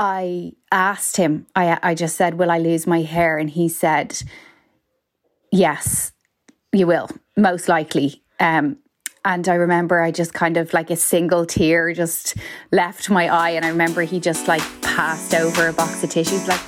I asked him, I, I just said, Will I lose my hair? And he said, Yes, you will, most likely. Um, and I remember I just kind of like a single tear just left my eye. And I remember he just like passed over a box of tissues, like,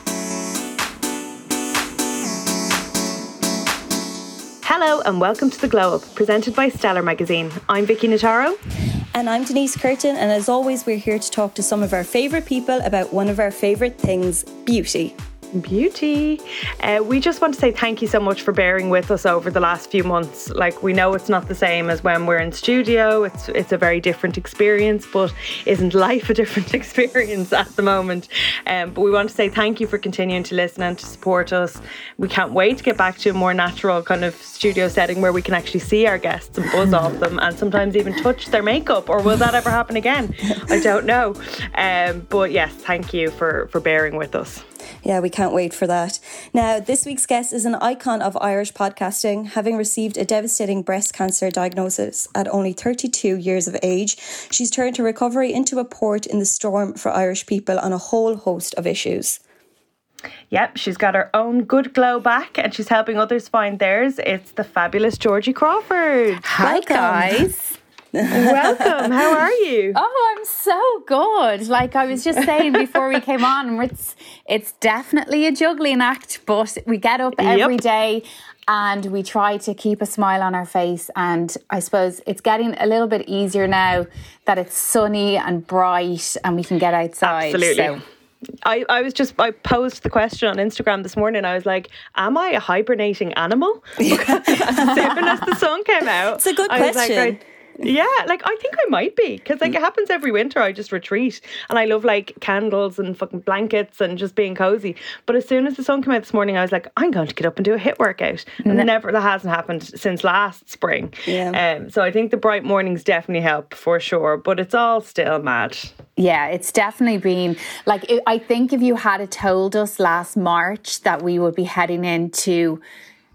Hello and welcome to The Glow Up, presented by Stellar Magazine. I'm Vicky Notaro. And I'm Denise Curtin, and as always, we're here to talk to some of our favourite people about one of our favourite things beauty beauty. Uh, we just want to say thank you so much for bearing with us over the last few months. Like we know it's not the same as when we're in studio. It's it's a very different experience, but isn't life a different experience at the moment? Um, but we want to say thank you for continuing to listen and to support us. We can't wait to get back to a more natural kind of studio setting where we can actually see our guests and buzz off them, and sometimes even touch their makeup. Or will that ever happen again? I don't know. Um, but yes, thank you for for bearing with us. Yeah, we can't wait for that. Now, this week's guest is an icon of Irish podcasting, having received a devastating breast cancer diagnosis at only 32 years of age. She's turned her recovery into a port in the storm for Irish people on a whole host of issues. Yep, she's got her own good glow back and she's helping others find theirs. It's the fabulous Georgie Crawford. Hi, Welcome. guys. Welcome. How are you? Oh, I'm so good. Like I was just saying before we came on, it's it's definitely a juggling act, but we get up yep. every day and we try to keep a smile on our face and I suppose it's getting a little bit easier now that it's sunny and bright and we can get outside. Absolutely. So. I, I was just I posed the question on Instagram this morning. I was like, "Am I a hibernating animal?" as soon as the sun came out, it's a good question. Like, yeah, like I think I might be because like it happens every winter. I just retreat and I love like candles and fucking blankets and just being cozy. But as soon as the sun came out this morning, I was like, I'm going to get up and do a HIIT workout, and no. never that hasn't happened since last spring. Yeah. Um, so I think the bright mornings definitely help for sure, but it's all still mad. Yeah, it's definitely been like I think if you had told us last March that we would be heading into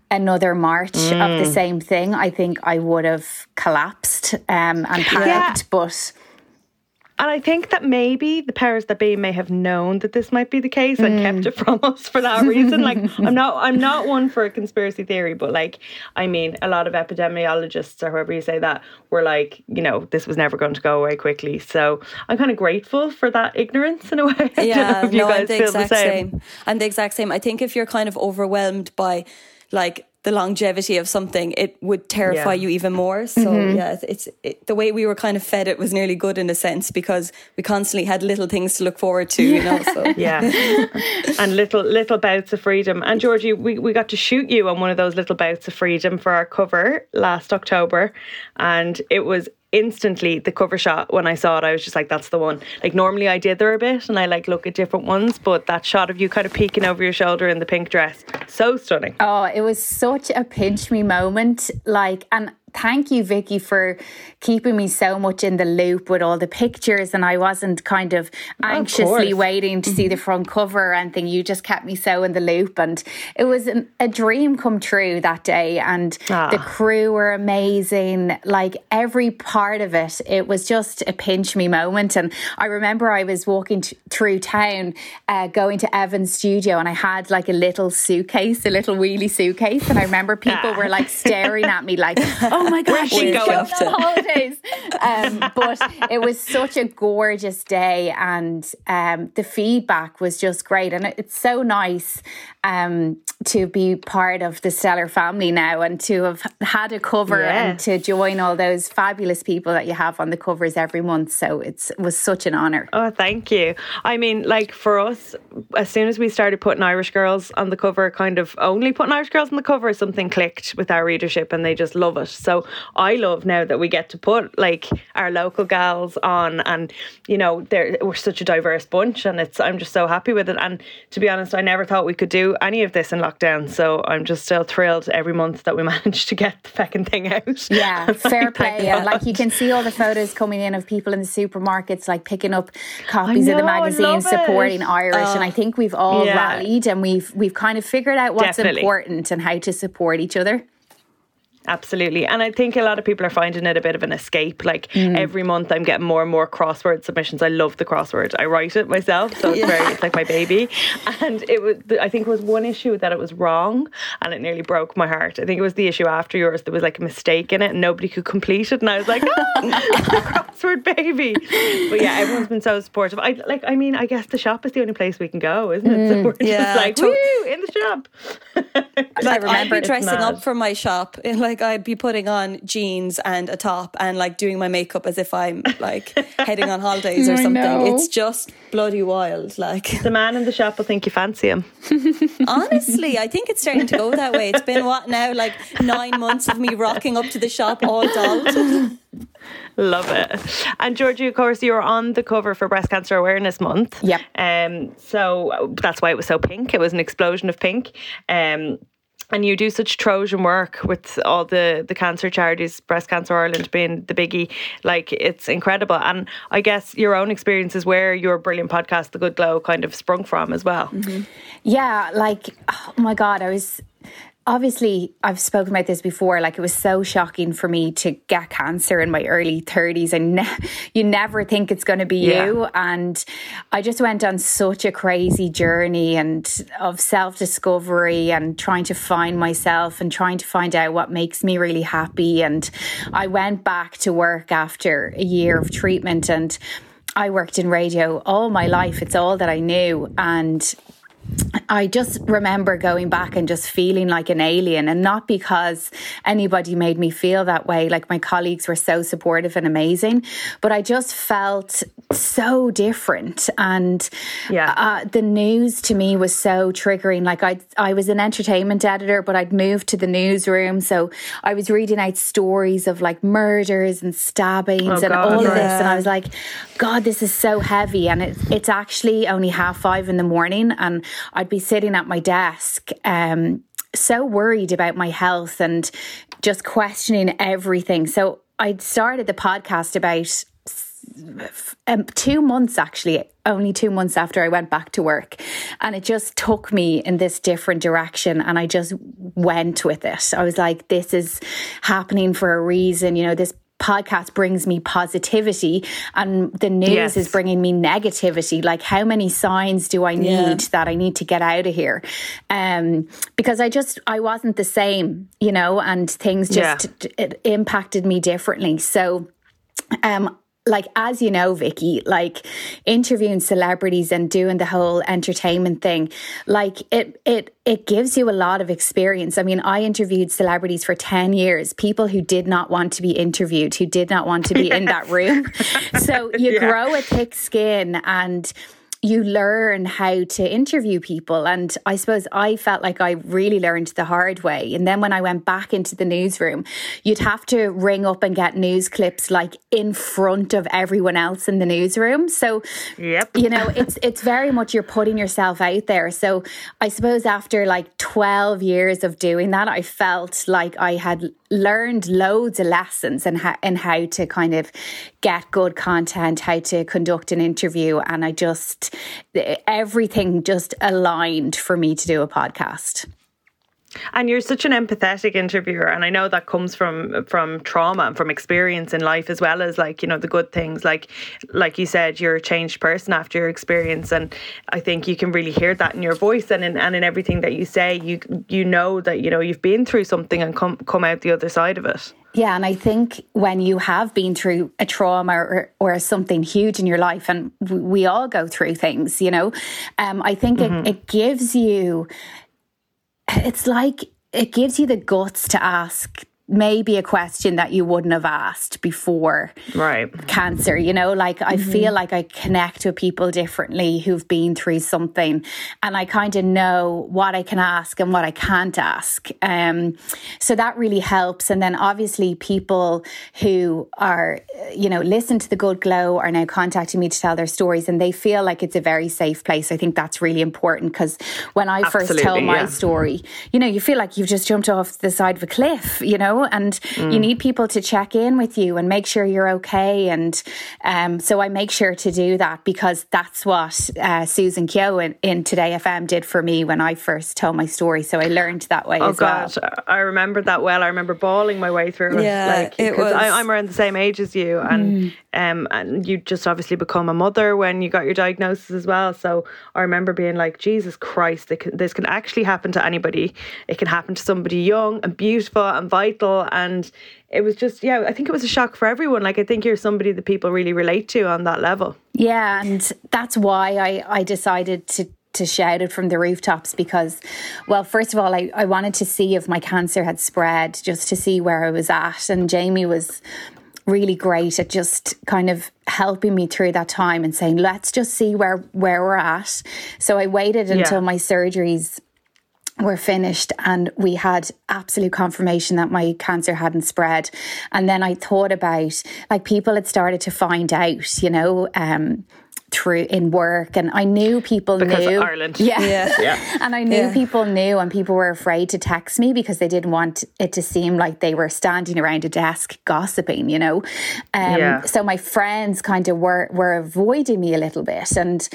another March mm. of the mm. same thing, I think I would have collapsed um, and panicked. Yeah. But and I think that maybe the powers that be may have known that this might be the case and mm. kept it from us for that reason. like I'm not I'm not one for a conspiracy theory, but like I mean a lot of epidemiologists or however you say that were like, you know, this was never going to go away quickly. So I'm kind of grateful for that ignorance in a way. Yeah, no, I'm the exact the same. same. I'm the exact same. I think if you're kind of overwhelmed by like the longevity of something, it would terrify yeah. you even more. So mm-hmm. yeah, it's it, the way we were kind of fed it was nearly good in a sense because we constantly had little things to look forward to, you know. So yeah, and little little bouts of freedom. And Georgie, we we got to shoot you on one of those little bouts of freedom for our cover last October, and it was instantly the cover shot when I saw it, I was just like, that's the one. Like normally I dither a bit and I like look at different ones, but that shot of you kind of peeking over your shoulder in the pink dress, so stunning. Oh, it was such a pinch me moment. Like, and thank you, Vicky, for keeping me so much in the loop with all the pictures. And I wasn't kind of anxiously of waiting to see the front cover or anything. You just kept me so in the loop. And it was an, a dream come true that day. And ah. the crew were amazing. Like every part of it, it was just a pinch me moment. And I remember I was walking t- through town, uh, going to Evan's studio, and I had like a little suitcase, a little wheelie suitcase. And I remember people ah. were like staring at me, like, oh my gosh, she's going on holidays. um, but it was such a gorgeous day, and um, the feedback was just great. And it's so nice um, to be part of the Stellar family now and to have had a cover yeah. and to join all those fabulous people that you have on the covers every month. So it was such an honour. Oh, thank you. I mean, like for us, as soon as we started putting Irish girls on the cover, kind of only putting Irish girls on the cover, something clicked with our readership and they just love it. So I love now that we get to put like our local gals on, and you know, they're we're such a diverse bunch, and it's I'm just so happy with it. And to be honest, I never thought we could do any of this in lockdown, so I'm just still thrilled every month that we managed to get the fucking thing out. Yeah, fair play. Yeah, like you can see all the photos coming in of people in the supermarkets, like picking up copies know, of the magazine, supporting. Irish, uh, and I think we've all yeah. rallied and we've we've kind of figured out what's Definitely. important and how to support each other. Absolutely. And I think a lot of people are finding it a bit of an escape. Like mm. every month I'm getting more and more crossword submissions. I love the crossword. I write it myself. So it's yeah. very it's like my baby. And it was I think it was one issue that it was wrong and it nearly broke my heart. I think it was the issue after yours. There was like a mistake in it and nobody could complete it. And I was like, ah, crossword baby. But yeah, everyone's been so supportive. I like I mean, I guess the shop is the only place we can go, isn't it? Mm. So we're yeah, just like, woo, in the shop. like I'd be dressing up for my shop in like like I'd be putting on jeans and a top and like doing my makeup as if I'm like heading on holidays or something. It's just bloody wild. Like the man in the shop will think you fancy him. Honestly, I think it's starting to go that way. It's been what now, like nine months of me rocking up to the shop all dolled. Love it. And Georgie, of course, you were on the cover for Breast Cancer Awareness Month. Yep. Um, so that's why it was so pink. It was an explosion of pink. Um, and you do such Trojan work with all the the cancer charities, Breast Cancer Ireland being the biggie. Like it's incredible, and I guess your own experience is where your brilliant podcast, The Good Glow, kind of sprung from as well. Mm-hmm. Yeah, like oh my god, I was obviously I've spoken about this before like it was so shocking for me to get cancer in my early 30s and ne- you never think it's going to be yeah. you. And I just went on such a crazy journey and of self-discovery and trying to find myself and trying to find out what makes me really happy. And I went back to work after a year of treatment and I worked in radio all my life. It's all that I knew. And I just remember going back and just feeling like an alien, and not because anybody made me feel that way. Like my colleagues were so supportive and amazing, but I just felt so different. And yeah, uh, the news to me was so triggering. Like I, I was an entertainment editor, but I'd moved to the newsroom, so I was reading out stories of like murders and stabbings oh, and God, all yeah. of this, and I was like, God, this is so heavy. And it, it's actually only half five in the morning, and I'd be sitting at my desk, um, so worried about my health and just questioning everything. So I'd started the podcast about um, two months actually only two months after I went back to work. And it just took me in this different direction. And I just went with it. I was like, this is happening for a reason. You know, this podcast brings me positivity and the news yes. is bringing me negativity like how many signs do i need yeah. that i need to get out of here um, because i just i wasn't the same you know and things just yeah. it impacted me differently so um like as you know Vicky like interviewing celebrities and doing the whole entertainment thing like it it it gives you a lot of experience i mean i interviewed celebrities for 10 years people who did not want to be interviewed who did not want to be yes. in that room so you yeah. grow a thick skin and you learn how to interview people. And I suppose I felt like I really learned the hard way. And then when I went back into the newsroom, you'd have to ring up and get news clips like in front of everyone else in the newsroom. So, yep. you know, it's it's very much you're putting yourself out there. So I suppose after like 12 years of doing that, I felt like I had learned loads of lessons and how, and how to kind of get good content, how to conduct an interview. And I just, everything just aligned for me to do a podcast. And you're such an empathetic interviewer, and I know that comes from from trauma and from experience in life, as well as like you know the good things. Like like you said, you're a changed person after your experience, and I think you can really hear that in your voice and in and in everything that you say. You you know that you know you've been through something and come come out the other side of it. Yeah, and I think when you have been through a trauma or, or something huge in your life, and we all go through things, you know, um, I think mm-hmm. it, it gives you it's like it gives you the guts to ask maybe a question that you wouldn't have asked before right. cancer you know? Like i mm-hmm. feel like i connect with people differently who've been through something and i kind of know what i can ask and what i can't ask. Um, so that really helps and then obviously people who are you know listen to the good glow are now contacting me to tell their stories and they feel like it's a very safe place. I think that's really important because when i Absolutely, first tell my yeah. story you know you feel like you've just jumped off the side of a cliff you know know, and mm. you need people to check in with you and make sure you're okay. And um, so I make sure to do that because that's what uh, Susan Keogh in, in, Today FM did for me when I first told my story. So I learned that way oh, as God. well. I remember that well. I remember bawling my way through yeah, it. Like, it was. I, am around the same age as you, and mm. Um, and you just obviously become a mother when you got your diagnosis as well. So I remember being like, Jesus Christ, can, this can actually happen to anybody. It can happen to somebody young and beautiful and vital. And it was just, yeah, I think it was a shock for everyone. Like, I think you're somebody that people really relate to on that level. Yeah. And that's why I, I decided to to shout it from the rooftops because, well, first of all, I, I wanted to see if my cancer had spread just to see where I was at. And Jamie was really great at just kind of helping me through that time and saying, let's just see where, where we're at. So I waited until yeah. my surgeries were finished and we had absolute confirmation that my cancer hadn't spread. And then I thought about like people had started to find out, you know, um, through in work and I knew people because knew Ireland. Yeah. yeah. yeah. and I knew yeah. people knew and people were afraid to text me because they didn't want it to seem like they were standing around a desk gossiping, you know. Um, yeah. so my friends kind of were were avoiding me a little bit and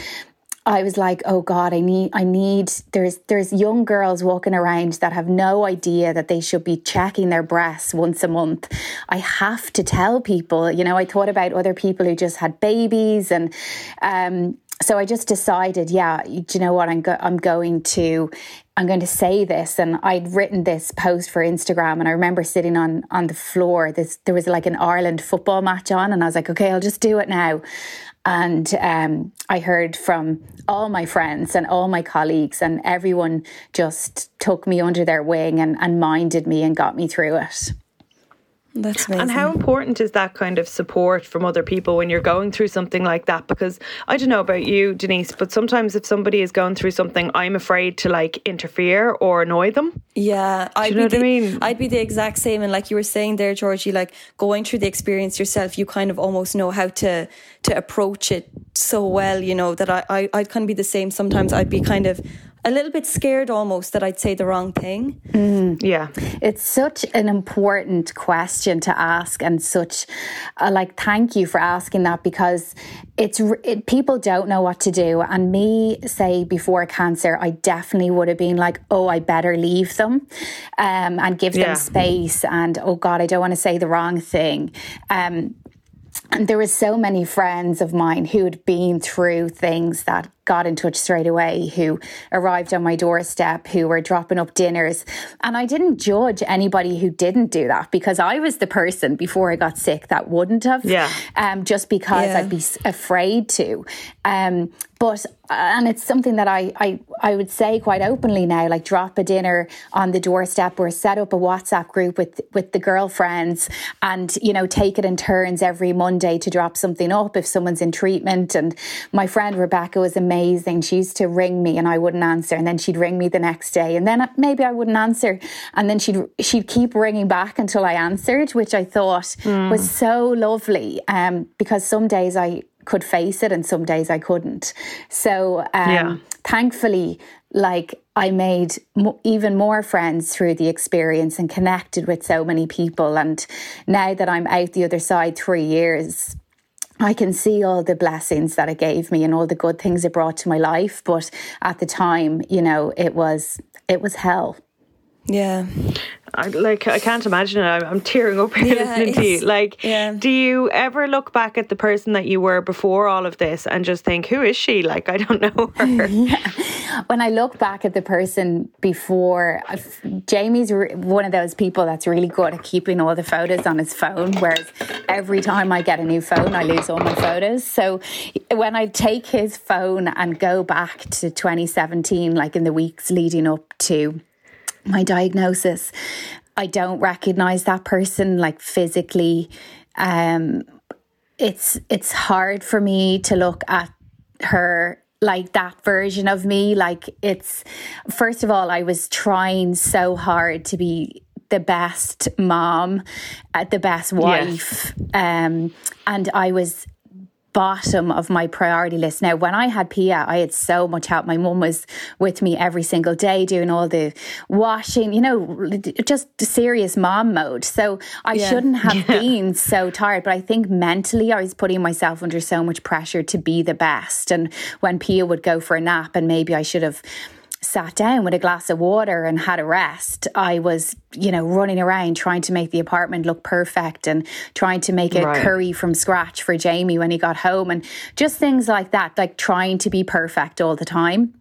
I was like, oh God, I need, I need, there's, there's young girls walking around that have no idea that they should be checking their breasts once a month. I have to tell people, you know, I thought about other people who just had babies and, um, so I just decided, yeah, do you know what, I'm, go- I'm going to, I'm going to say this. And I'd written this post for Instagram, and I remember sitting on on the floor. This there was like an Ireland football match on, and I was like, okay, I'll just do it now. And um, I heard from all my friends and all my colleagues, and everyone just took me under their wing and, and minded me and got me through it. That's amazing. And how important is that kind of support from other people when you're going through something like that? Because I don't know about you, Denise, but sometimes if somebody is going through something, I'm afraid to like interfere or annoy them. Yeah, I'd you know what the, I mean? I'd be the exact same. And like you were saying there, Georgie, like going through the experience yourself, you kind of almost know how to to approach it so well. You know that I, I I'd kind of be the same. Sometimes I'd be kind of a little bit scared almost that I'd say the wrong thing. Mm. Yeah. It's such an important question to ask and such uh, like thank you for asking that because it's it, people don't know what to do and me say before cancer I definitely would have been like oh I better leave them um, and give yeah. them space and oh god I don't want to say the wrong thing. Um, and there were so many friends of mine who had been through things that got in touch straight away, who arrived on my doorstep, who were dropping up dinners. And I didn't judge anybody who didn't do that because I was the person before I got sick that wouldn't have. Yeah. Um, just because yeah. I'd be afraid to. Um, but and it's something that I, I I would say quite openly now, like drop a dinner on the doorstep or set up a WhatsApp group with with the girlfriends and you know take it in turns every Monday to drop something up if someone's in treatment. And my friend Rebecca was amazing. She used to ring me and I wouldn't answer, and then she'd ring me the next day, and then maybe I wouldn't answer, and then she'd she'd keep ringing back until I answered, which I thought mm. was so lovely. Um, because some days I could face it and some days I couldn't. So um, yeah. thankfully, like I made mo- even more friends through the experience and connected with so many people. And now that I'm out the other side three years, I can see all the blessings that it gave me and all the good things it brought to my life. But at the time, you know, it was it was hell. Yeah. I, like I can't imagine it. I'm, I'm tearing up here yeah, listening to you. Like, yeah. do you ever look back at the person that you were before all of this and just think, who is she? Like, I don't know her. yeah. When I look back at the person before, Jamie's one of those people that's really good at keeping all the photos on his phone. Whereas every time I get a new phone, I lose all my photos. So when I take his phone and go back to 2017, like in the weeks leading up to my diagnosis, I don't recognize that person like physically. Um, it's it's hard for me to look at her like that version of me. Like it's first of all, I was trying so hard to be the best mom, uh, the best wife, yes. um, and I was bottom of my priority list. Now, when I had Pia, I had so much help. My mum was with me every single day doing all the washing, you know, just serious mom mode. So I yeah. shouldn't have yeah. been so tired. But I think mentally, I was putting myself under so much pressure to be the best. And when Pia would go for a nap, and maybe I should have sat down with a glass of water and had a rest, I was, you know, running around trying to make the apartment look perfect and trying to make a right. curry from scratch for Jamie when he got home and just things like that, like trying to be perfect all the time.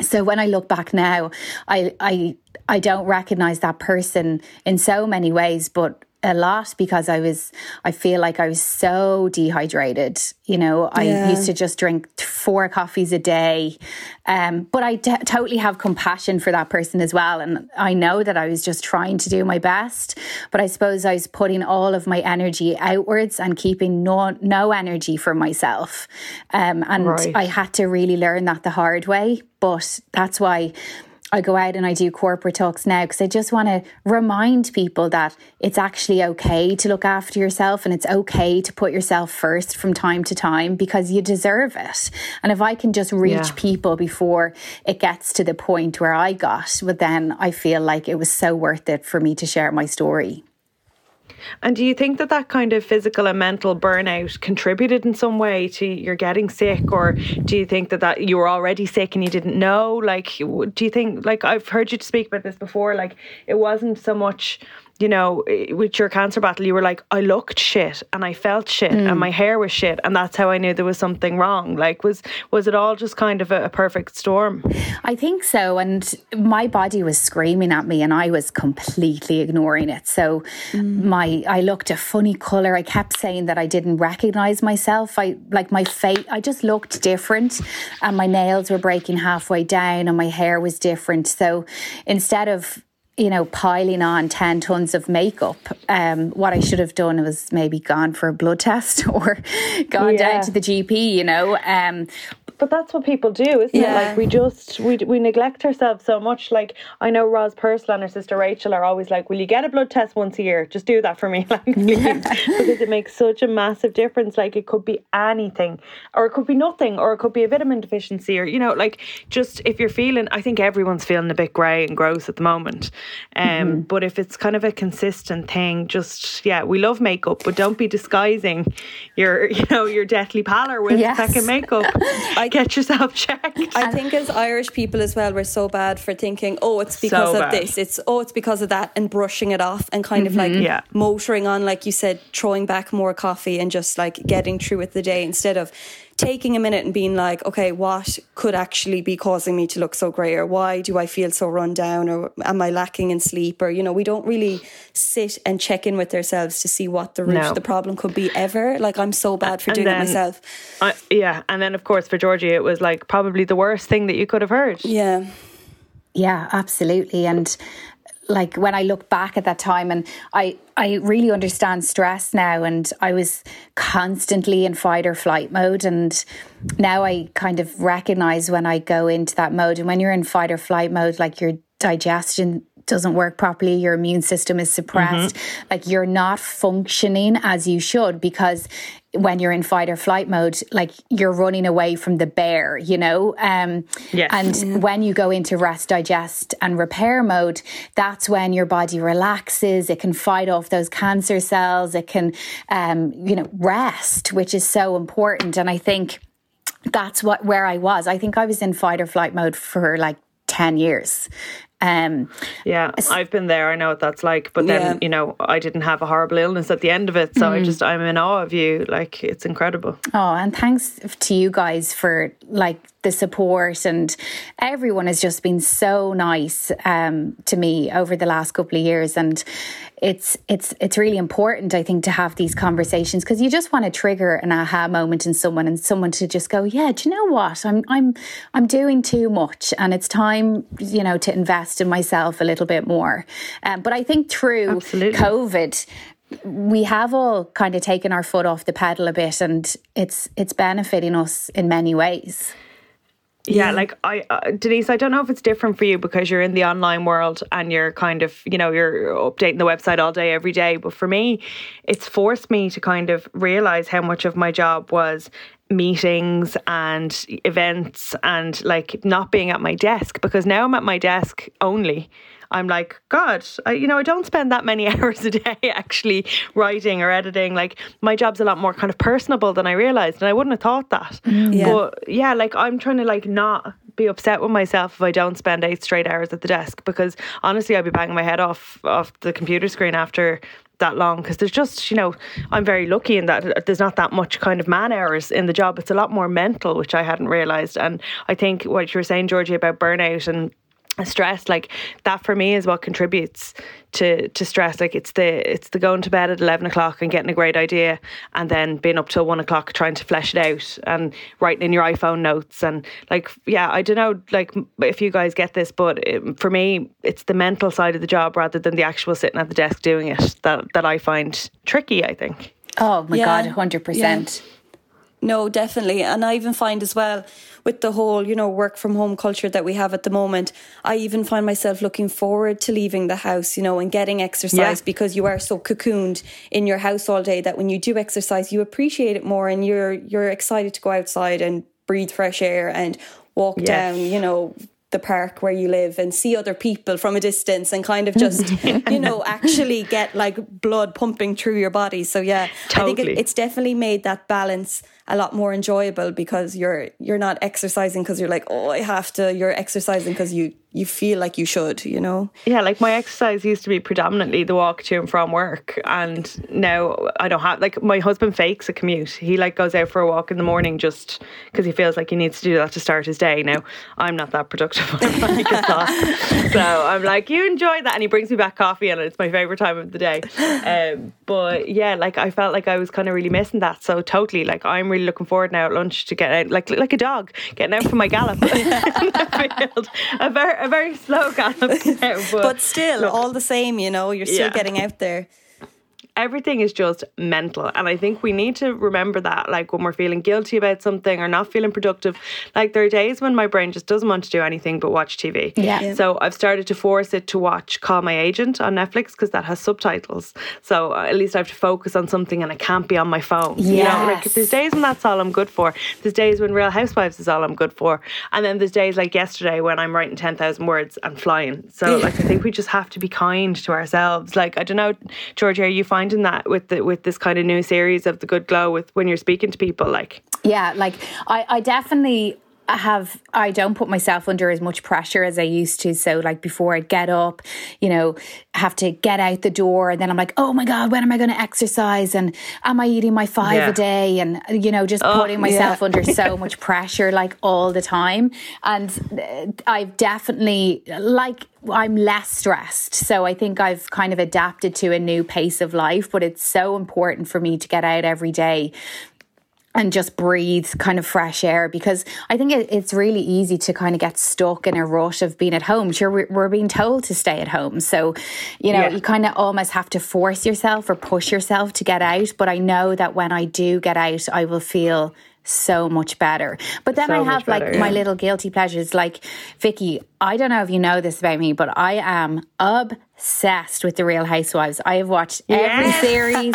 So when I look back now, I I I don't recognize that person in so many ways, but a lot because I was, I feel like I was so dehydrated. You know, I yeah. used to just drink four coffees a day. Um, but I d- totally have compassion for that person as well. And I know that I was just trying to do my best. But I suppose I was putting all of my energy outwards and keeping no, no energy for myself. Um, and right. I had to really learn that the hard way. But that's why I go out and I do corporate talks now because I just want to remind people that it's actually okay to look after yourself and it's okay to put yourself first from time to time because you deserve it. And if I can just reach yeah. people before it gets to the point where I got, but then I feel like it was so worth it for me to share my story. And do you think that that kind of physical and mental burnout contributed in some way to your getting sick, or do you think that that you were already sick and you didn't know? Like, do you think like I've heard you speak about this before? Like, it wasn't so much you know, with your cancer battle, you were like, I looked shit and I felt shit mm. and my hair was shit, and that's how I knew there was something wrong. Like, was was it all just kind of a, a perfect storm? I think so, and my body was screaming at me, and I was completely ignoring it. So, mm. my I looked a funny color. I kept saying that I didn't recognize myself. I like my face. I just looked different, and my nails were breaking halfway down, and my hair was different. So, instead of you know, piling on 10 tons of makeup. Um, what I should have done was maybe gone for a blood test or gone yeah. down to the GP, you know. Um, but that's what people do, isn't yeah. it? Like we just we we neglect ourselves so much. Like I know Roz Purcell and her sister Rachel are always like, "Will you get a blood test once a year? Just do that for me, like because it makes such a massive difference. Like it could be anything, or it could be nothing, or it could be a vitamin deficiency, or you know, like just if you're feeling, I think everyone's feeling a bit grey and gross at the moment. Um, mm-hmm. but if it's kind of a consistent thing, just yeah, we love makeup, but don't be disguising your you know your deathly pallor with yes. second makeup. I get yourself checked. I think as Irish people as well, we're so bad for thinking, oh, it's because so of this, it's oh, it's because of that, and brushing it off and kind mm-hmm. of like yeah. motoring on, like you said, throwing back more coffee and just like getting through with the day instead of taking a minute and being like, okay, what could actually be causing me to look so grey, or why do I feel so run down, or am I lacking in sleep, or you know, we don't really sit and check in with ourselves to see what the root no. of the problem could be ever. Like I'm so bad for and doing then, it myself. I, yeah, and then of course for Georgie, it was like probably the worst thing that you could have heard. Yeah. Yeah, absolutely. And like when I look back at that time and I I really understand stress now and I was constantly in fight or flight mode and now I kind of recognize when I go into that mode and when you're in fight or flight mode like your digestion doesn't work properly, your immune system is suppressed, mm-hmm. like you're not functioning as you should because when you're in fight or flight mode, like you're running away from the bear, you know? Um, yes. And mm-hmm. when you go into rest, digest, and repair mode, that's when your body relaxes. It can fight off those cancer cells. It can, um, you know, rest, which is so important. And I think that's what where I was. I think I was in fight or flight mode for like 10 years. Um, yeah, I've been there. I know what that's like. But then, yeah. you know, I didn't have a horrible illness at the end of it. So mm. I just, I'm in awe of you. Like, it's incredible. Oh, and thanks to you guys for like the support and everyone has just been so nice um, to me over the last couple of years. And it's it's it's really important I think to have these conversations because you just want to trigger an aha moment in someone and someone to just go yeah do you know what? I'm I'm I'm doing too much and it's time you know to invest in myself a little bit more. Um, but I think through Absolutely. COVID we have all kind of taken our foot off the pedal a bit and it's it's benefiting us in many ways Yeah, yeah, like I, uh, Denise, I don't know if it's different for you because you're in the online world and you're kind of, you know, you're updating the website all day, every day. But for me, it's forced me to kind of realize how much of my job was meetings and events and like not being at my desk because now I'm at my desk only. I'm like, God, I, you know, I don't spend that many hours a day actually writing or editing. Like, my job's a lot more kind of personable than I realized, and I wouldn't have thought that. Mm. Yeah. But yeah, like, I'm trying to like not be upset with myself if I don't spend eight straight hours at the desk because honestly, I'd be banging my head off off the computer screen after that long because there's just you know I'm very lucky in that there's not that much kind of man hours in the job. It's a lot more mental, which I hadn't realized. And I think what you were saying, Georgie, about burnout and stress like that for me is what contributes to to stress like it's the it's the going to bed at 11 o'clock and getting a great idea and then being up till 1 o'clock trying to flesh it out and writing in your iphone notes and like yeah i don't know like if you guys get this but it, for me it's the mental side of the job rather than the actual sitting at the desk doing it that that i find tricky i think oh my yeah. god 100% yeah. No, definitely. And I even find as well with the whole, you know, work from home culture that we have at the moment, I even find myself looking forward to leaving the house, you know, and getting exercise yeah. because you are so cocooned in your house all day that when you do exercise, you appreciate it more and you're you're excited to go outside and breathe fresh air and walk yes. down, you know, the park where you live and see other people from a distance and kind of just you know actually get like blood pumping through your body so yeah totally. i think it, it's definitely made that balance a lot more enjoyable because you're you're not exercising because you're like oh I have to you're exercising because you you feel like you should you know? Yeah like my exercise used to be predominantly the walk to and from work and now I don't have like my husband fakes a commute. He like goes out for a walk in the morning just because he feels like he needs to do that to start his day. Now I'm not that productive. So I'm like you enjoy that and he brings me back coffee and it's my favorite time of the day. Um, but yeah like I felt like I was kind of really missing that. So totally like I'm really looking forward now at lunch to get out, like like a dog, getting out for my gallop in the field. A very a very slow gallop now, but, but still, look, all the same, you know, you're still yeah. getting out there everything is just mental. And I think we need to remember that, like when we're feeling guilty about something or not feeling productive, like there are days when my brain just doesn't want to do anything but watch TV. Yeah. yeah. So I've started to force it to watch Call My Agent on Netflix because that has subtitles. So uh, at least I have to focus on something and I can't be on my phone. Yes. You know, like there's days when that's all I'm good for. There's days when Real Housewives is all I'm good for. And then there's days like yesterday when I'm writing 10,000 words and flying. So like I think we just have to be kind to ourselves. Like I don't know, Georgie, are you finding that with the with this kind of new series of the Good Glow with when you're speaking to people? Like, yeah, like I, I definitely I have I don't put myself under as much pressure as I used to. So like before I'd get up, you know, have to get out the door and then I'm like, oh my God, when am I going to exercise? And am I eating my five yeah. a day? And you know, just oh, putting myself yeah. under so much pressure like all the time. And uh, I've definitely like I'm less stressed. So I think I've kind of adapted to a new pace of life, but it's so important for me to get out every day and just breathe kind of fresh air because I think it, it's really easy to kind of get stuck in a rut of being at home. Sure, we're, we're being told to stay at home. So, you know, yeah. you kind of almost have to force yourself or push yourself to get out. But I know that when I do get out, I will feel so much better. But then so I have like yeah. my little guilty pleasures. Like, Vicky, I don't know if you know this about me, but I am obsessed obsessed with the Real Housewives. I have watched every series.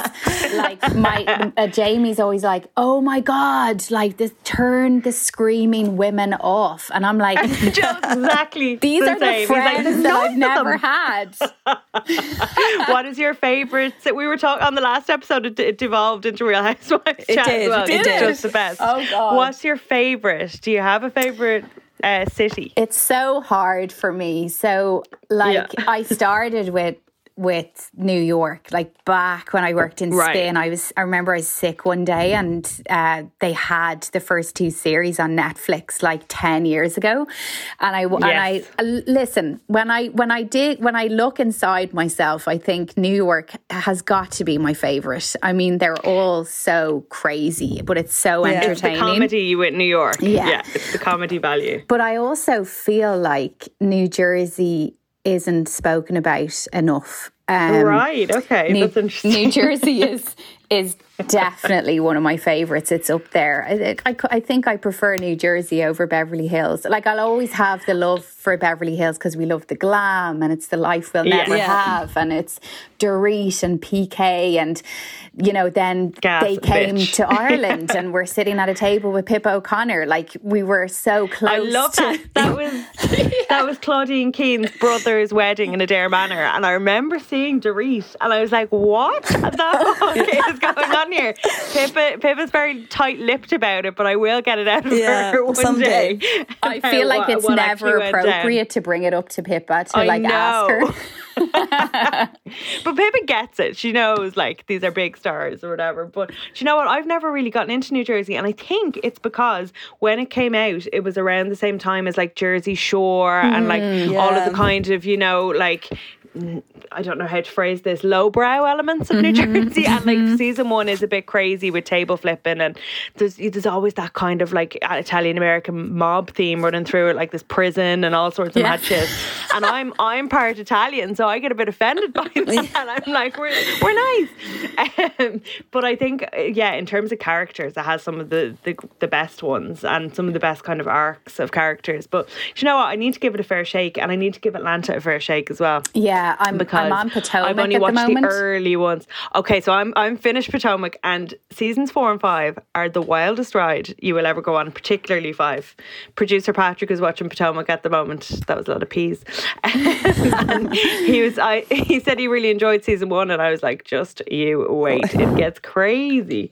like my uh, Jamie's always like, "Oh my god!" Like this, turn the screaming women off, and I'm like, exactly. These the are same. the friends like, that I've never had. what is your favorite? We were talking on the last episode. It, it devolved into Real Housewives. It did. Well. It did. Just the best. Oh god. What's your favorite? Do you have a favorite? Uh, city? It's so hard for me. So, like, yeah. I started with with New York. Like back when I worked in right. Spain, I was I remember I was sick one day and uh, they had the first two series on Netflix like ten years ago, and I yes. and I uh, listen when I when I did when I look inside myself, I think New York has got to be my favorite. I mean, they're all so crazy, but it's so yeah. entertaining. It's the comedy you with New York. Yeah. yeah, it's the comedy value. But I also feel like New Jersey isn't spoken about enough Um, right. Okay. New, That's interesting. New Jersey is is definitely one of my favorites. It's up there. I, I, I, think I prefer New Jersey over Beverly Hills. Like I'll always have the love for Beverly Hills because we love the glam and it's the life we'll never yeah. have, and it's Dorit and PK, and you know then Gas they came bitch. to Ireland and we're sitting at a table with Pippa O'Connor. Like we were so close. I love to, that. That was yeah. that was Claudine Keane's brother's wedding in Adare Manor, and I remember seeing Dorit, and I was like, "What fuck is going on here?" Pippa, Pippa's very tight-lipped about it, but I will get it out of yeah, her one someday. day. I feel like what, it's what never appropriate to bring it up to Pippa to I like know. ask her. but Pippa gets it. She knows like these are big stars or whatever. But you know what? I've never really gotten into New Jersey, and I think it's because when it came out, it was around the same time as like Jersey Shore mm, and like yeah. all of the kind of you know like I don't know how to phrase this lowbrow elements of New mm-hmm. Jersey, and like mm-hmm. season one is a bit crazy with table flipping, and there's there's always that kind of like Italian American mob theme running through it, like this prison and all sorts of yeah. matches. And I'm I'm part Italian, so I get a bit offended by that. I'm like, we're we're nice, um, but I think yeah, in terms of characters, it has some of the, the the best ones and some of the best kind of arcs of characters. But you know what? I need to give it a fair shake, and I need to give Atlanta a fair shake as well. Yeah, I'm because I'm on Potomac. I've only watched the, the, early ones. Okay, so I'm I'm finished Potomac, and seasons four and five are the wildest ride you will ever go on. Particularly five. Producer Patrick is watching Potomac at the moment. That was a lot of peas. he was I he said he really enjoyed season one, and I was like, just you wait, it gets crazy.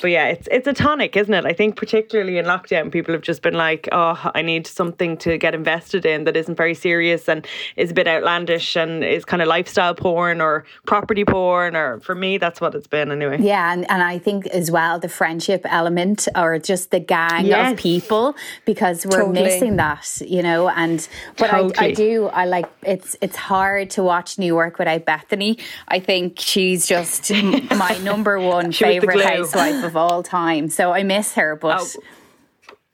But yeah, it's it's a tonic, isn't it? I think particularly in lockdown, people have just been like, oh, I need something to get invested in that isn't very serious and is a bit outlandish and is kind of lifestyle porn or property porn or for me that's what it's been anyway yeah and, and i think as well the friendship element or just the gang yes. of people because we're totally. missing that you know and but totally. I, I do i like it's it's hard to watch new york without Bethenny i think she's just my number one favorite housewife of all time so i miss her but oh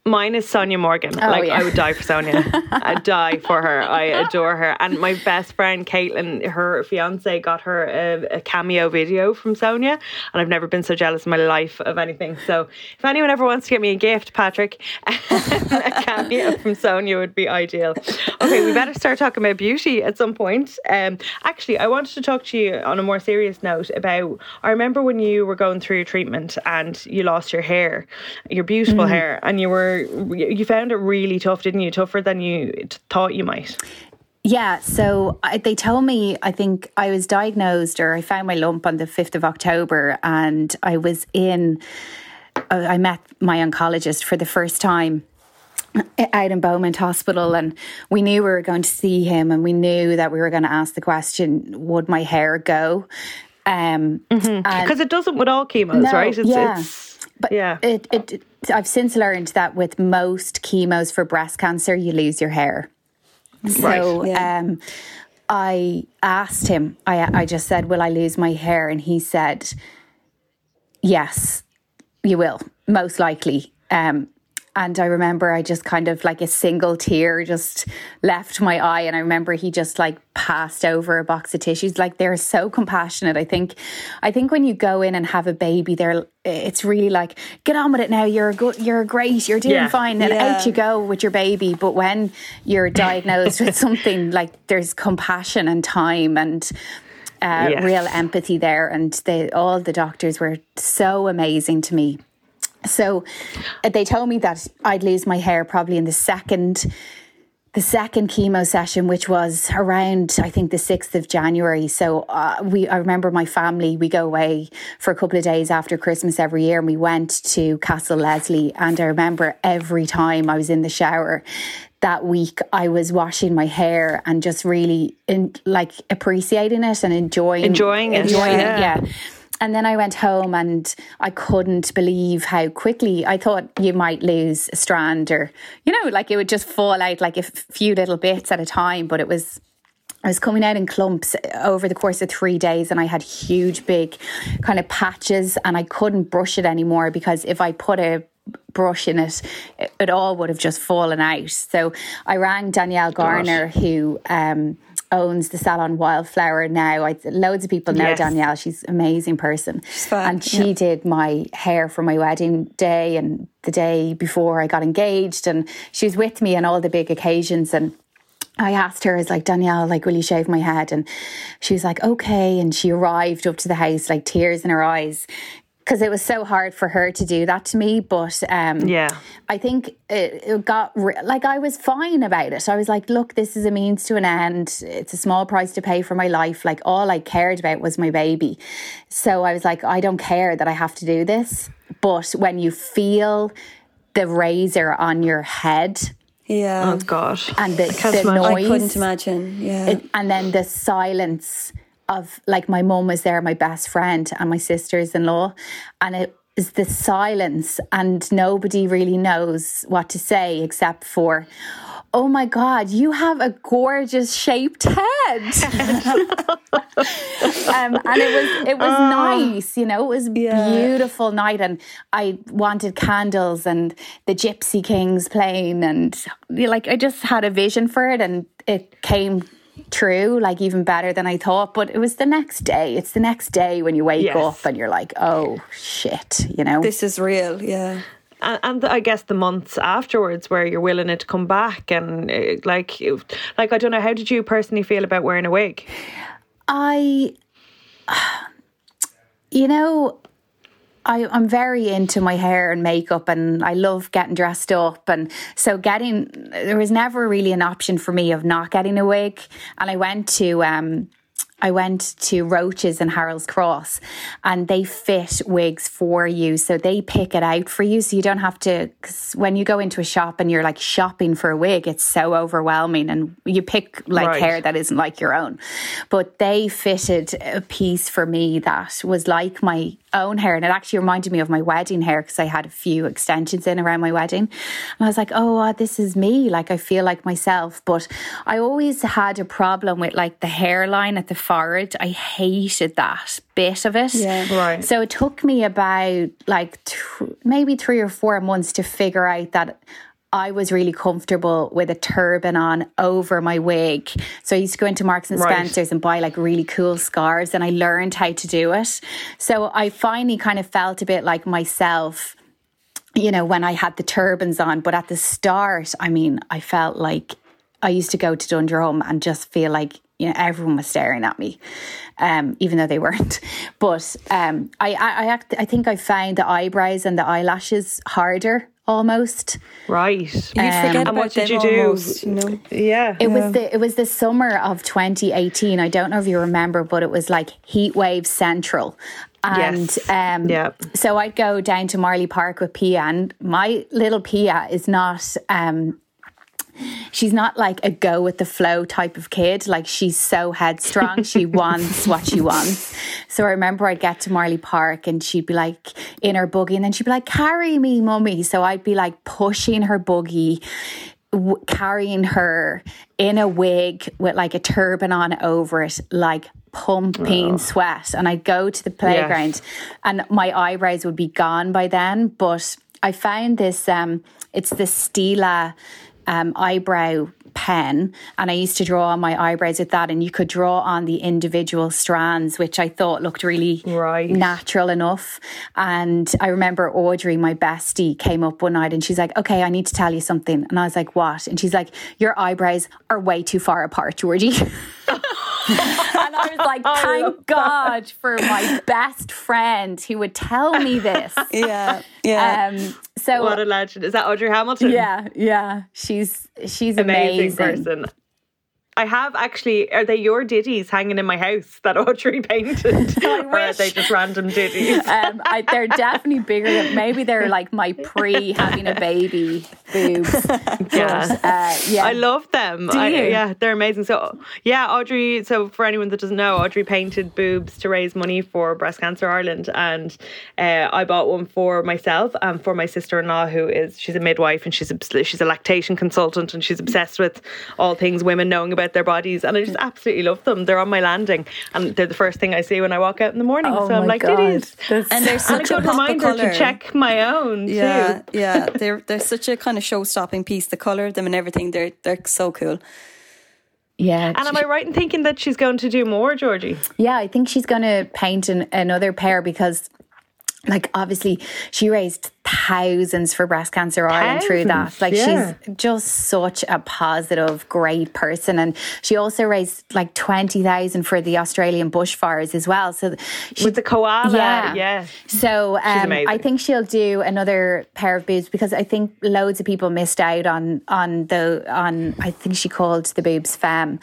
Mine is Sonja Morgan. Oh, like yeah. I would die for Sonja. I'd die for her. I adore her. And my best friend Caitlin, her fiance, got her a, a, cameo video from Sonja, and I've never been so jealous in my life of anything. So if anyone ever wants to get me a gift, Patrick, a cameo from Sonja would be ideal. Okay, we better start talking about beauty at some point. Um, actually, I wanted to talk to you on a more serious note about. I remember when you were going through your treatment and you lost your hair, your beautiful mm. hair, and you were you found it really tough, didn't you? Tougher than you thought you might. Yeah, so I, they told me I think I was diagnosed or I found my lump on the 5th of October and I was in I met my oncologist for the first time out in Beaumont Hospital, and we knew we were going to see him, and we knew that we were going to ask the question, "Would my hair go?" Because um, mm-hmm. it doesn't with all chemos, no, right? It's, yeah. It's, but yeah. It, it, I've since learned that with most chemos for breast cancer, you lose your hair. So right. yeah. um, I asked him, I, I just said, Will I lose my hair? And he said, Yes, you will, most likely. Um, and I remember I just kind of like a single tear just left my eye. And I remember he just like passed over a box of tissues. Like they're so compassionate. I think, I think when you go in and have a baby, they're, it's really like, get on with it now. You're good. You're great. You're doing yeah. fine. And yeah. out you go with your baby. But when you're diagnosed with something like there's compassion and time and, uh, yes. real empathy there. And they, all the doctors were so amazing to me. So uh, they told me that I'd lose my hair probably in the second the second chemo session, which was around I think the sixth of January. So uh, we, I remember my family. We go away for a couple of days after Christmas every year, and we went to Castle Leslie. And I remember every time I was in the shower that week, I was washing my hair and just really in, like appreciating it and enjoying enjoying it. Enjoying yeah. it, yeah. And then I went home and I couldn't believe how quickly I thought you might lose a strand or, you know, like it would just fall out like a few little bits at a time. But it was, I was coming out in clumps over the course of three days and I had huge, big kind of patches and I couldn't brush it anymore because if I put a brush in it, it all would have just fallen out. So I rang Danielle Garner, Gosh. who, um, owns the salon Wildflower now. I, loads of people know yes. Danielle. She's an amazing person. and she yeah. did my hair for my wedding day and the day before I got engaged. And she was with me on all the big occasions. And I asked her, I was like, Danielle, like, will you shave my head? And she was like, okay. And she arrived up to the house, like tears in her eyes, because it was so hard for her to do that to me. But um, yeah, I think it, it got re- like I was fine about it. I was like, look, this is a means to an end. It's a small price to pay for my life. Like all I cared about was my baby. So I was like, I don't care that I have to do this. But when you feel the razor on your head, yeah. Oh gosh. And the, the noise. I couldn't imagine. Yeah. It, and then the silence of like my mum was there, my best friend, and my sisters in law, and it is the silence, and nobody really knows what to say except for, oh my god you have a gorgeous shaped head um, and it was it was oh. nice you know it was yeah. beautiful night and i wanted candles and the Gipsy Kings playing and like i just had a vision for it and it came true like even better than i thought but it was the next day it's the next day when you wake yes. up and you're like oh shit you know this is real yeah and, and I guess the months afterwards where you're willing it to come back and uh, like like I don't know how did you personally feel about wearing a wig? I you know I, I'm very into my hair and makeup and I love getting dressed up. And so, getting there was never really an option for me of not getting a wig. And I went to, um, I went to Roche's and Harold's Cross and they fit wigs for you. So they pick it out for you. So you don't have to, because when you go into a shop and you're like shopping for a wig, it's so overwhelming and you pick like right. hair that isn't like your own. But they fitted a piece for me that was like my own hair. And it actually reminded me of my wedding hair because I had a few extensions in around my wedding. And I was like, oh, uh, this is me. Like I feel like myself. But I always had a problem with like the hairline at the forehead. I hated that bit of it. Yeah. Right. So it took me about like th- maybe three or four months to figure out that I was really comfortable with a turban on over my wig. So I used to go into Marks and Spencer's and buy like really cool scarves and I learned how to do it. So I finally kind of felt a bit like myself, you know, when I had the turbans on. But at the start, I mean, I felt like I used to go to Dundrum and just feel like you know everyone was staring at me, um, even though they weren't. But um, I, I, I, I think I found the eyebrows and the eyelashes harder almost. Right. You forget um, and what did you do? Almost, you know? Yeah. It yeah. was the it was the summer of 2018. I don't know if you remember, but it was like heat wave central. And yes. um, yeah. so I'd go down to Marlay Park with Pia, and my little Pia is not um, she's not like a go with the flow type of kid. Like she's so headstrong. she wants what she wants. So I remember I'd get to Marlay Park and she'd be like in her buggy and then she'd be like, carry me, mummy. So I'd be like pushing her buggy, w- carrying her in a wig with like a turban on over it, like pumping oh. sweat. And I'd go to the playground yes. and my eyebrows would be gone by then. But I found this, um, it's the Stila um, eyebrow pen and I used to draw on my eyebrows with that and you could draw on the individual strands which I thought looked really right. natural enough. And I remember Audrey my bestie came up one night and she's like okay I need to tell you something. And I was like what? And she's like your eyebrows are way too far apart Georgie and I was like, thank God that. for my best friend who would tell me this. Yeah, yeah. Um, so what a legend! Is that Audrey Hamilton? Yeah, yeah. She's she's amazing, amazing. person. I have actually. Are they your ditties hanging in my house that Audrey painted, or are they just random ditties? Um, I, they're definitely bigger. Than, maybe they're like my pre having a baby boobs. Yeah, uh, yeah. I love them. Do I, yeah, they're amazing. So yeah, Audrey. So for anyone that doesn't know, Audrey painted boobs to raise money for Breast Cancer Ireland, and uh, I bought one for myself and for my sister-in-law, who is she's a midwife and she's a, she's a lactation consultant and she's obsessed with all things women knowing about their bodies, and I just absolutely love them. They're on my landing, and they're the first thing I see when I walk out in the morning. Oh so I'm like, God. it is. And they're such and a, a reminder color. to check my own. Yeah, too. yeah. They're they're such a kind of show stopping piece. The color of them and everything. They're they're so cool. Yeah. And am I right in thinking that she's going to do more, Georgie? Yeah, I think she's going to paint an, another pair because like obviously she raised thousands for breast cancer Ireland through that. Like yeah. she's just such a positive, great person, and she also raised like twenty thousand for the Australian bushfires as well. So she, with the koala, yeah, yeah. So um, I think she'll do another pair of boobs because I think loads of people missed out on on the on. I think she called the boobs femme.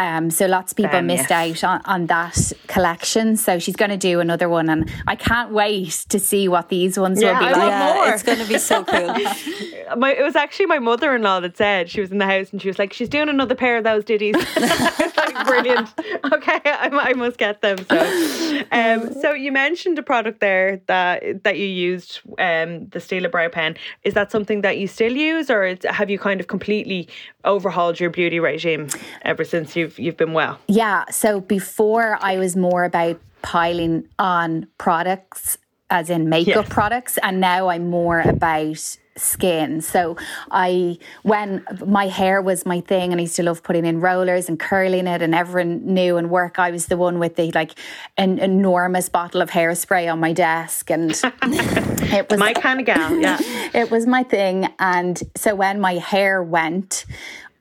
Um, so lots of people femme, missed yes. out on, on that collection. So she's going to do another one, and I can't wait to see what these ones yeah, will be like. Yeah, it's going to be so cool. my, it was actually my mother in law that said she was in the house and she was like, she's doing another pair of those ditties. like, brilliant. Okay, I, I, must get them. So, um, so you mentioned a product there that that you used, um, the Stila brow pen. Is that something that you still use, or have you kind of completely overhauled your beauty regime ever since you've you've been well? Yeah. So before I was more about piling on products as in makeup yes. products and now I'm more about skin. So I when my hair was my thing and I used to love putting in rollers and curling it and everyone knew and work I was the one with the like an enormous bottle of hairspray on my desk and it was my kind of gal, yeah. it was my thing and so when my hair went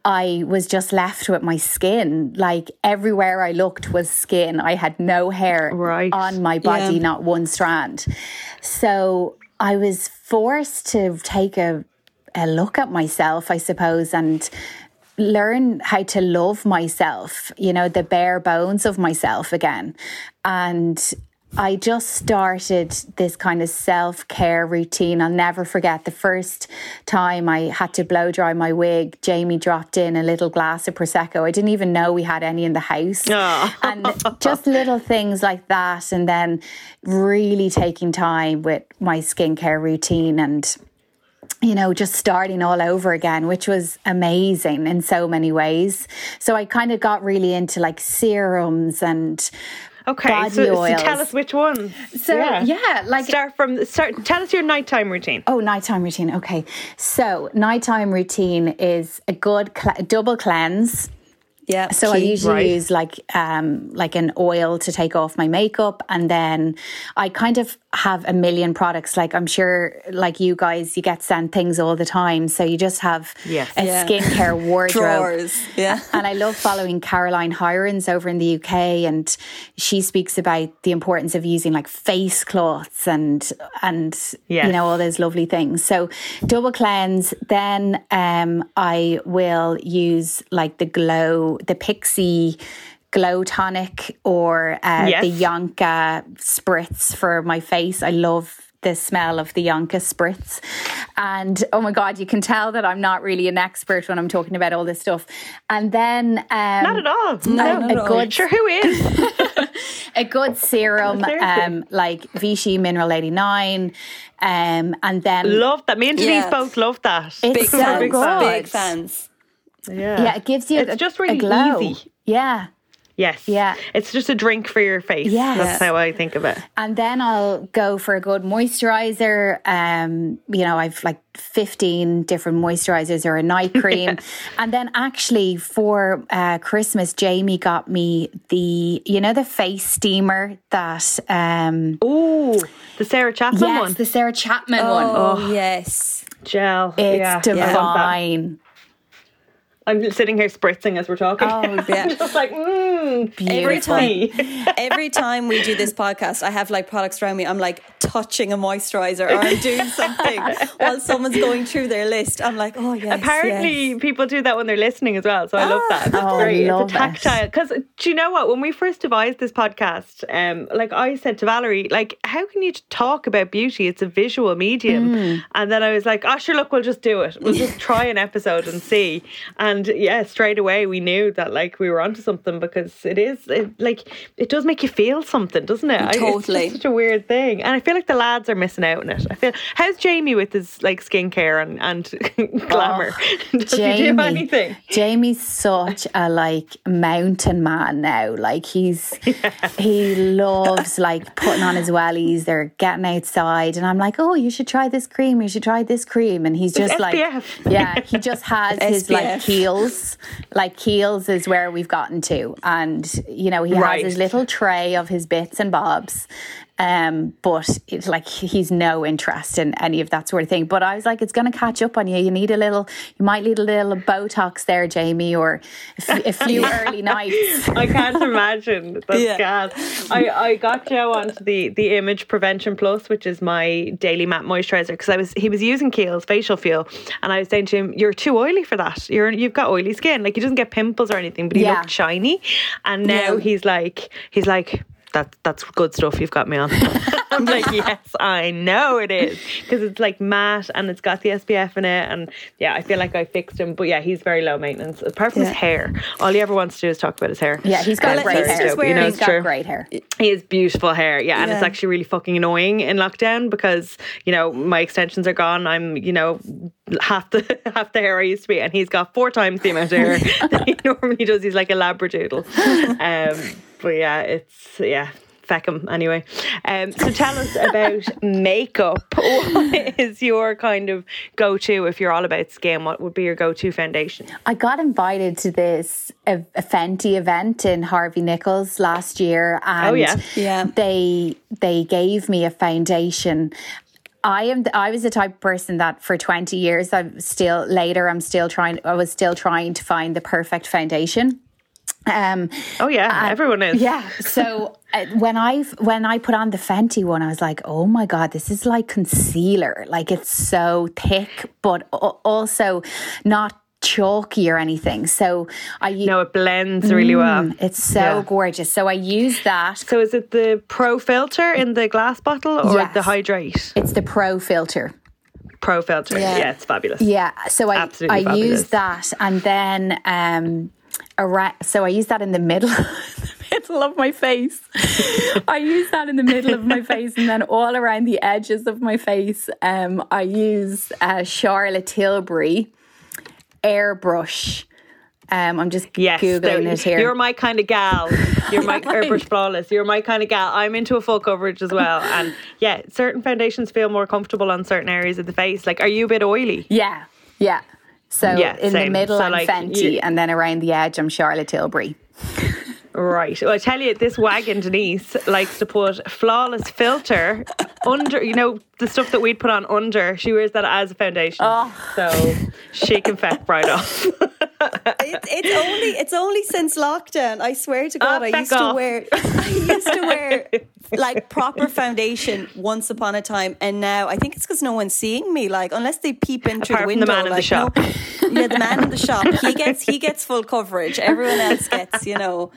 I was just left with my skin. Like everywhere I looked was skin. I had no hair right. on my body, yeah. not one strand. So I was forced to take a, a look at myself, I suppose, and learn how to love myself, you know, the bare bones of myself again. And I just started this kind of self care routine. I'll never forget the first time I had to blow dry my wig. Jamie dropped in a little glass of Prosecco. I didn't even know we had any in the house. Oh. and just little things like that. And then really taking time with my skincare routine and you know, just starting all over again, which was amazing in so many ways. So I kind of got really into like serums and Okay, so, so, tell us which one. So yeah. yeah, like start from start. Tell us your nighttime routine. Oh, nighttime routine. Okay, so nighttime routine is a good cl- double cleanse. Yeah. So key, I usually right. use like um like an oil to take off my makeup and then I kind of have a million products. Like I'm sure like you guys you get sent things all the time. So you just have yes. a yeah. skincare wardrobe. Drawers. Yeah. And I love following Caroline Hirons over in the UK and she speaks about the importance of using like face cloths and and yes. you know all those lovely things. So double cleanse, then um I will use like the glow the Pixi glow tonic or uh, yes. the YonKa spritz for my face. I love the smell of the YonKa spritz. And oh my God, you can tell that I'm not really an expert when I'm talking about all this stuff. And then. Um, not at all. No, not a good. Sure, who is? a good serum, um, like Vichy Mineral 89. Um, and then. Love that. Me and Denise yeah. both love that. It's big so fans. Good. Big fans. Yeah. Yeah, it gives you it's a, just really glow. easy. Yeah. Yes. Yeah. It's just a drink for your face. Yeah. That's how I think of it. And then I'll go for a good moisturizer. Um, you know, I've like 15 different moisturizers or a night cream. and then actually for uh, Christmas, Jamie got me the, you know, the face steamer that. Um, oh, the Sarah Chapman one. yes, one. the Sarah Chapman oh, one. Oh, yes. Gel. It's yeah. divine. I'm sitting here spritzing as we're talking. Oh, yeah. just like, mmm, every time, every time we do this podcast, I have like products around me. I'm like touching a moisturizer or I'm doing something while someone's going through their list. I'm like, oh yes. Apparently, yes. people do that when they're listening as well. So I love that. That's oh, great. It's a tactile. Because do you know what? When we first devised this podcast, um, like I said to Valerie, like, how can you talk about beauty? It's a visual medium. Mm. And then I was like, oh, sure, look, we'll just do it. We'll just try an episode and see. And and yeah, straight away we knew that like we were onto something because it is it, like it does make you feel something, doesn't it? Totally, it's such a weird thing, and I feel like the lads are missing out on it. I feel how's Jamie with his like skincare and and glamour? Oh, does Jamie, he do anything? Jamie's such a like mountain man now. Like he's yeah. he loves like putting on his wellies. They're getting outside, and I'm like, oh, you should try this cream. You should try this cream, and he's just like, yeah, he just has his like key Like Kiehl's is where we've gotten to, and you know he right. has his little tray of his bits and bobs, um, but it's like he's no interest in any of that sort of thing. But I was like, it's going to catch up on you. You need a little, you might need a little Botox there, Jamie, or a, few early nights. I can't imagine. That's yeah. I, I got Joe onto the the Image Prevention Plus, which is my daily matte moisturizer, because I was he was using Kiehl's facial fuel, and I was saying to him, "You're too oily for that. You're you've got oily skin. Like he doesn't get pimples or anything, but he yeah. looked shiny." And now yeah. he's like, he's like that that's good stuff you've got me on. I'm like, yes, I know it is because it's like matte and it's got the SPF in it, and yeah, I feel like I fixed him. But yeah, he's very low maintenance. Apart from yeah. his hair, all he ever wants to do is talk about his hair. Yeah, he's got great hair. you know, he's got true. great hair. He has beautiful hair. Yeah, and yeah. it's actually really fucking annoying in lockdown because you know my extensions are gone. I'm you know half the half the hair I used to be, and he's got four times the amount of hair that he normally does. He's like a labradoodle. Um, but yeah, it's yeah. Feckham anyway. Um, so tell us about makeup. What is your kind of go to if you're all about skin? What would be your go to foundation? I got invited to this a, a Fenty event in Harvey Nichols last year, and oh, yeah. Yeah. they they gave me a foundation I am. I was the type of person that for twenty years, I'm still later. I'm still trying. I was still trying to find the perfect foundation. Um, oh yeah, everyone is. Yeah. So uh, when I when I put on the Fenty one, I was like, oh my god, this is like concealer. Like it's so thick, but also not chalky or anything. So I no, it blends really mm, well. It's so yeah. gorgeous. So I use that. So is it the Pro Filt'r in the glass bottle or yes. the Hydrate? It's the Pro Filt'r. Pro Filt'r. Yeah, yeah it's fabulous. Yeah. So I Absolutely I fabulous. use that and then um around, so I use that in the middle. middle of my face. I use that in the middle of my face, and then all around the edges of my face, um, I use uh, Charlotte Tilbury airbrush. Um, I'm just yes, googling it here. You're my kind of gal. You're my airbrush flawless. You're my kind of gal. I'm into a full coverage as well, and yeah, certain foundations feel more comfortable on certain areas of the face. Like, are you a bit oily? Yeah, yeah. So yeah, in same. the middle, so I'm like, Fenty, you, and then around the edge, I'm Charlotte Tilbury. Right. Well, I tell you, this wagon Denise likes to put flawless filter under, you know, the stuff that we'd put on under. She wears that as a foundation. Oh. So she can feck right off. it's, it's only it's only since lockdown. I swear to God, oh, I used off. to wear I used to wear like proper foundation once upon a time, and now I think it's because no one's seeing me. Like unless they peep in through Apart the window, the man like, in the shop. No, yeah, the man in the shop. He gets he gets full coverage. Everyone else gets you know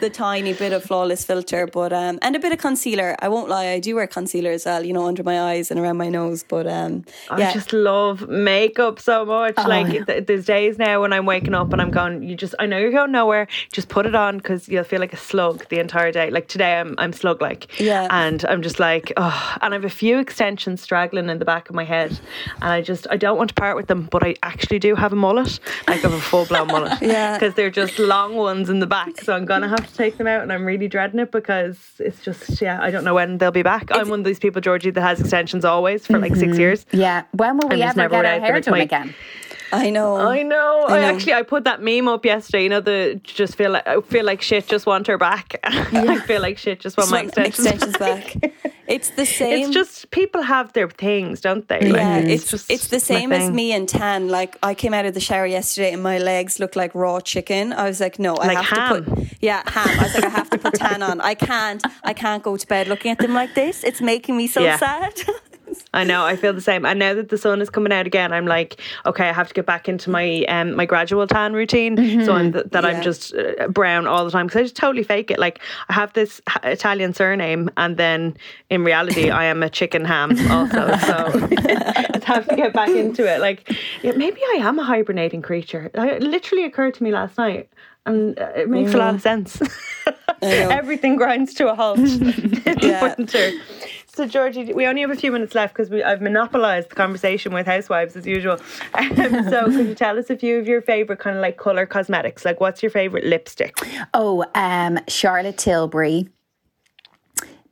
the tiny bit of flawless filter, but um and a bit of concealer. I won't lie, I do wear concealer as well. You know, under my eyes and around my nose. But um, yeah. I just love makeup so much. Oh, like th- there's days now when I'm waking up and I'm going, you just I know you're going nowhere. Just put it on because you'll feel like a slug the entire day. Like today, I'm I'm slug like. Yeah. And I'm just like, oh, and I have a few extensions straggling in the back of my head, and I just I don't want to part with them, but I actually do have a mullet, like I have a full blown mullet. yeah. Because they're just long ones in the back, so I'm gonna have to take them out, and I'm really dreading it because it's just yeah, I don't know when they'll be back. It's, I'm one of these people, Georgie, that has extensions always for like 6 mm-hmm. years. Yeah. When will we ever get our hair done again? I know. I know. I, know. I, actually I put that meme up yesterday. You know the just feel like I feel like shit. Just want her back. Yeah. I feel like shit. Just want just my extensions, extensions back. It's the same. It's just people have their things, don't they? Like, yeah, it's, it's just it's the same as me and tan. Like I came out of the shower yesterday and my legs look like raw chicken. I was like, no, I like have ham. to put yeah ham. I was like, I have to put tan on. I can't. I can't go to bed looking at them like this. It's making me so yeah. sad. I know. I feel the same. And now that the sun is coming out again, I'm like, okay, I have to get back into my um my gradual tan routine. Mm-hmm. So I'm th- that yeah. I'm just uh, brown all the time because I just totally fake it. Like I have this Italian surname, and then in reality, I am a chicken ham also. So I have to get back into it. Like yeah, maybe I am a hibernating creature. It literally occurred to me last night and uh, it makes mm. a lot of sense. Everything grinds to a halt in yeah. winter. So, Georgie, we only have a few minutes left because I've monopolised the conversation with housewives as usual. Um, so, could you tell us a few of your favourite kind of like colour cosmetics? Like, what's your favourite lipstick? Oh, um, Charlotte Tilbury.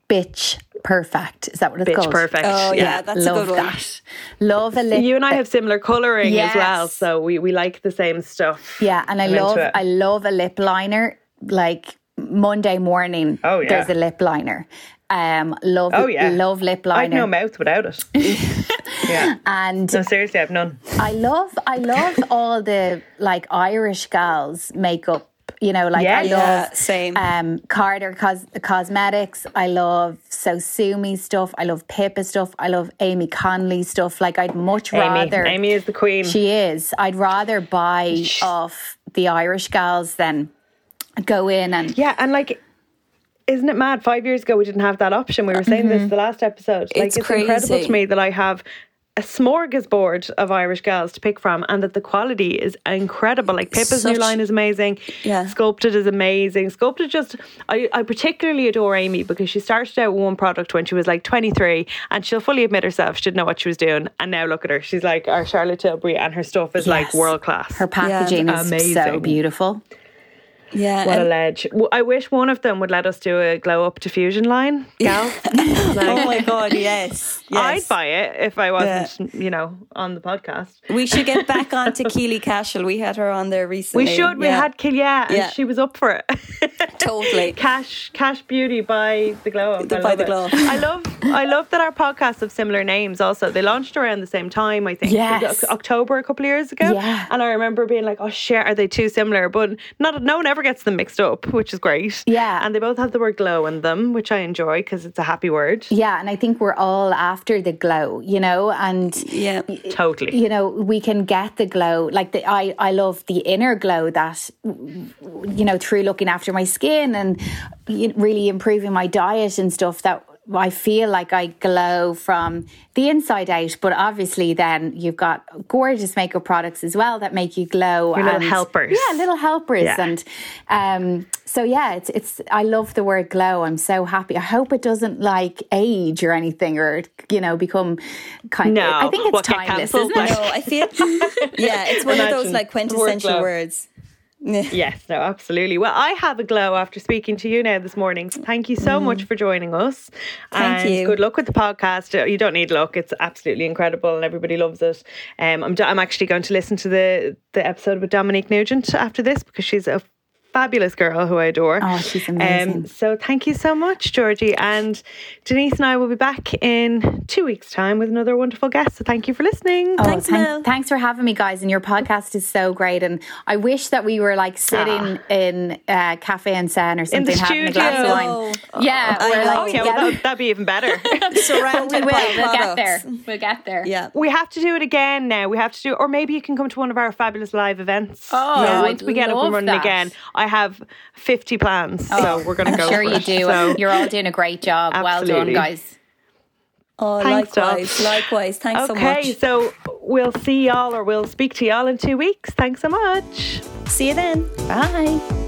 Bitch Perfect. Is that what it's Bitch called? Perfect. Oh yeah, yeah that's Love a good one. That. Love a lip. You and I have similar colouring yes. as well, so we, we like the same stuff. Yeah, and I I'm love I love a lip liner. Like Monday morning, oh, yeah. there's a lip liner. Um, love, oh, yeah. love lip liner. I've no mouth without it. yeah, and no, seriously, I've none. I love, I love all the like Irish gals makeup you know, like I love yeah, same. Um, Carter Cos- Cosmetics. I love So Sosumi stuff. I love Pippa stuff. I love Aimee Connolly stuff. Like I'd much Aimee. rather. Aimee is the queen. She is. I'd rather buy off the Irish gals than go in and yeah, and like isn't it mad? Five years ago, we didn't have that option. We were saying mm-hmm. this the last episode. Like, it's, it's incredible to me that I have a smorgasbord of Irish girls to pick from, and that the quality is incredible. Like Pippa's Such, new line is amazing. Yeah, Sculpted is amazing. Sculpted just, I, I particularly adore Aimee because she started out with one product when she was like 23, and she'll fully admit herself she didn't know what she was doing, and now look at her. She's like our Charlotte Tilbury, and her stuff is yes. like world class. Her packaging yeah. is amazing. so beautiful. Yeah. What a ledge. I wish one of them would let us do a glow up diffusion line, gal. like, oh my God, yes. yes. I'd buy it if I wasn't, yeah. you know, on the podcast. We should get back on to Keely Cashel. We had her on there recently. We should. We yeah. had Keely, yeah, and yeah. she was up for it. totally. Cash Cash Beauty by the glow up. by the glow up. I love I love that our podcasts have similar names also. They launched around the same time, I think. Yes. October a couple of years ago. Yeah. And I remember being like, oh shit, are they too similar? But not no one ever gets them mixed up, which is great. Yeah. And they both have the word glow in them, which I enjoy because it's a happy word. Yeah. And I think we're all after the glow, you know, and yeah, totally. You know, we can get the glow. Like the, I, I love the inner glow that, you know, through looking after my skin and really improving my diet and stuff that I feel like I glow from the inside out, but obviously then you've got gorgeous makeup products as well that make you glow. Your little helpers. Yeah, little helpers. Yeah. And um, so yeah, it's it's I love the word glow. I'm so happy. I hope it doesn't like age or anything or you know become kind no. of I think it's timeless, isn't it? No, I feel yeah, it's one Imagine of those like quintessential words. yes, no, absolutely. Well, I have a glow after speaking to you now this morning. So thank you so mm. much for joining us. Thank and you. Good luck with the podcast. You don't need luck; it's absolutely incredible, and everybody loves it. Um, I'm I'm actually going to listen to the the episode with Dominique Nugent after this because she's a fabulous girl who I adore. Oh, she's amazing. Um, so thank you so much, Georgie. And Denise and I will be back in two weeks' time with another wonderful guest. So thank you for listening. Oh, thanks, thank, thanks for having me, guys. And your podcast is so great. And I wish that we were like sitting ah. in uh, Cafe en Seine or something, having a glass of wine. Oh. Yeah, we're like, oh, yeah, well, that'd be even better. Surrounded we will. By we'll get there. We'll get there. Yeah, we have to do it again now. We have to do, or maybe you can come to one of our fabulous live events. Oh, yeah, once we get up and running that. again. I have 50 plans, oh, so we're going to go. sure you it. do. So, You're all doing a great job. Absolutely. Well done, guys. Oh, Thanks, likewise, Doc. likewise. Thanks okay, so much. Okay, so we'll see y'all or we'll speak to y'all in two weeks. Thanks so much. See you then. Bye.